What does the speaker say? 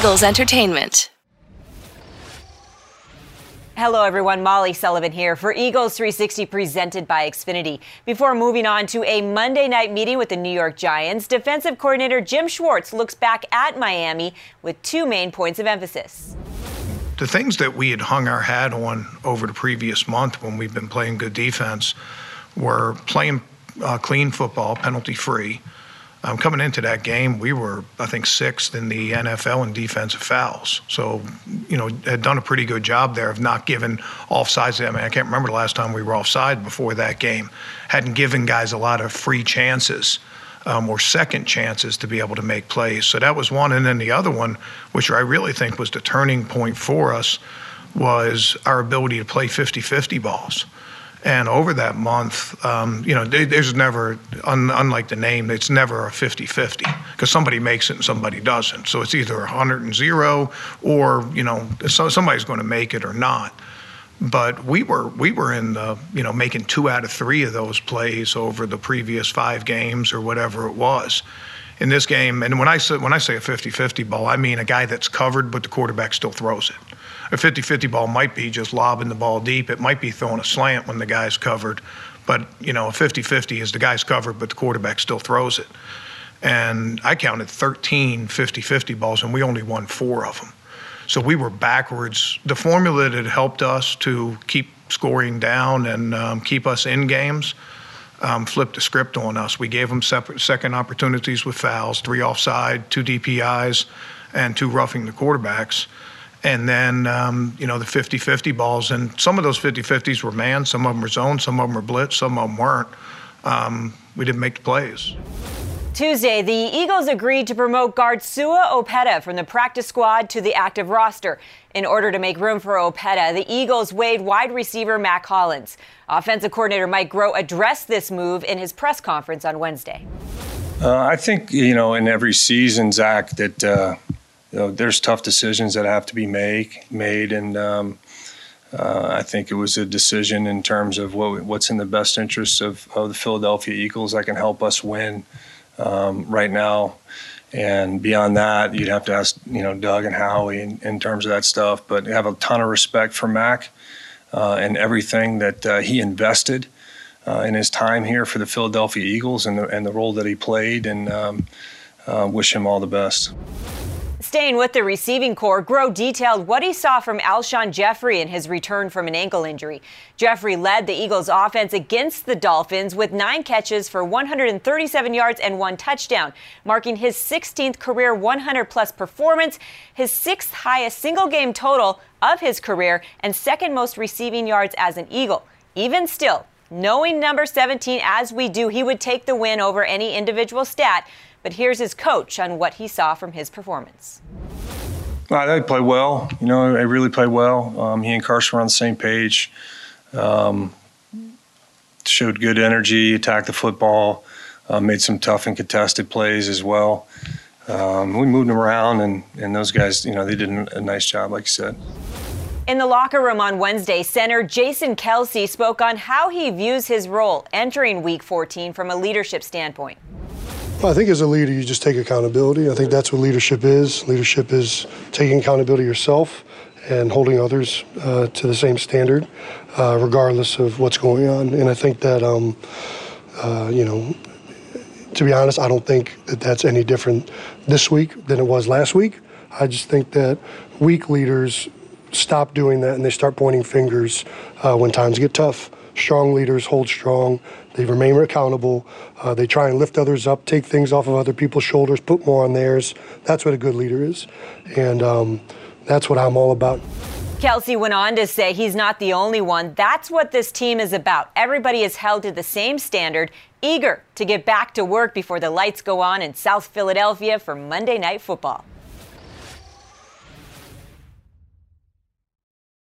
Eagles Entertainment. Hello, everyone. Molly Sullivan here for Eagles 360 presented by Xfinity. Before moving on to a Monday night meeting with the New York Giants, defensive coordinator Jim Schwartz looks back at Miami with two main points of emphasis. The things that we had hung our hat on over the previous month when we've been playing good defense were playing uh, clean football, penalty free um, coming into that game, we were, I think, sixth in the NFL in defensive fouls. So, you know, had done a pretty good job there of not giving offsides. I mean, I can't remember the last time we were offside before that game. Hadn't given guys a lot of free chances um, or second chances to be able to make plays. So that was one. And then the other one, which I really think was the turning point for us, was our ability to play 50 50 balls. And over that month, um, you know, there's never, un, unlike the name, it's never a 50 50 because somebody makes it and somebody doesn't. So it's either 100 and zero or, you know, so somebody's going to make it or not. But we were we were in the you know making two out of three of those plays over the previous five games or whatever it was. In this game, and when I say when I say a 50-50 ball, I mean a guy that's covered but the quarterback still throws it a 50 50 ball might be just lobbing the ball deep. It might be throwing a slant when the guy's covered. But, you know, a 50 50 is the guy's covered, but the quarterback still throws it. And I counted 13 50 50 balls, and we only won four of them. So we were backwards. The formula that helped us to keep scoring down and um, keep us in games um, flipped the script on us. We gave them separate second opportunities with fouls, three offside, two DPIs, and two roughing the quarterbacks and then um, you know the 50-50 balls and some of those 50-50s were man some of them were zone some of them were blitz some of them weren't um, we didn't make the plays Tuesday, the Eagles agreed to promote guard Sua Opeta from the practice squad to the active roster. In order to make room for Opeta, the Eagles waived wide receiver Mack Hollins. Offensive coordinator Mike Groh addressed this move in his press conference on Wednesday. Uh, I think, you know, in every season, Zach, that uh, you know, there's tough decisions that have to be make, made, and um, uh, I think it was a decision in terms of what, what's in the best interest of, of, the Philadelphia Eagles that can help us win um, right now. And beyond that, you'd have to ask, you know, Doug and Howie in, in terms of that stuff. But I have a ton of respect for Mack uh, and everything that uh, he invested uh, in his time here for the Philadelphia Eagles and the, and the role that he played. And um, uh, wish him all the best. Staying with the receiving corps, Groh detailed what he saw from Alshon Jeffery in his return from an ankle injury. Jeffery led the Eagles' offense against the Dolphins with nine catches for 137 yards and one touchdown, marking his 16th career 100 plus performance, his sixth highest single game total of his career, and second most receiving yards as an Eagle. Even still, knowing number 17 as we do, he would take the win over any individual stat. But here's his coach on what he saw from his performance. Uh, they played well. You know, they really played well. Um, he and Carson were on the same page. Um, showed good energy, attacked the football, uh, made some tough and contested plays as well. Um, we moved them around, and, and those guys, you know, they did a nice job, like you said. In the locker room on Wednesday, center Jason Kelce spoke on how he views his role entering Week 14 from a leadership standpoint. Well, I think as a leader, you just take accountability. I think that's what leadership is. Leadership is taking accountability yourself and holding others uh, to the same standard, uh, regardless of what's going on. And I think that, um, uh, you know, to be honest, I don't think that that's any different this week than it was last week. I just think that weak leaders stop doing that and they start pointing fingers uh, when times get tough. Strong leaders hold strong. They remain accountable. Uh, they try and lift others up, take things off of other people's shoulders, put more on theirs. That's what a good leader is. And um, that's what I'm all about. Kelce went on to say he's not the only one. That's what this team is about. Everybody is held to the same standard, eager to get back to work before the lights go on in South Philadelphia for Monday Night Football.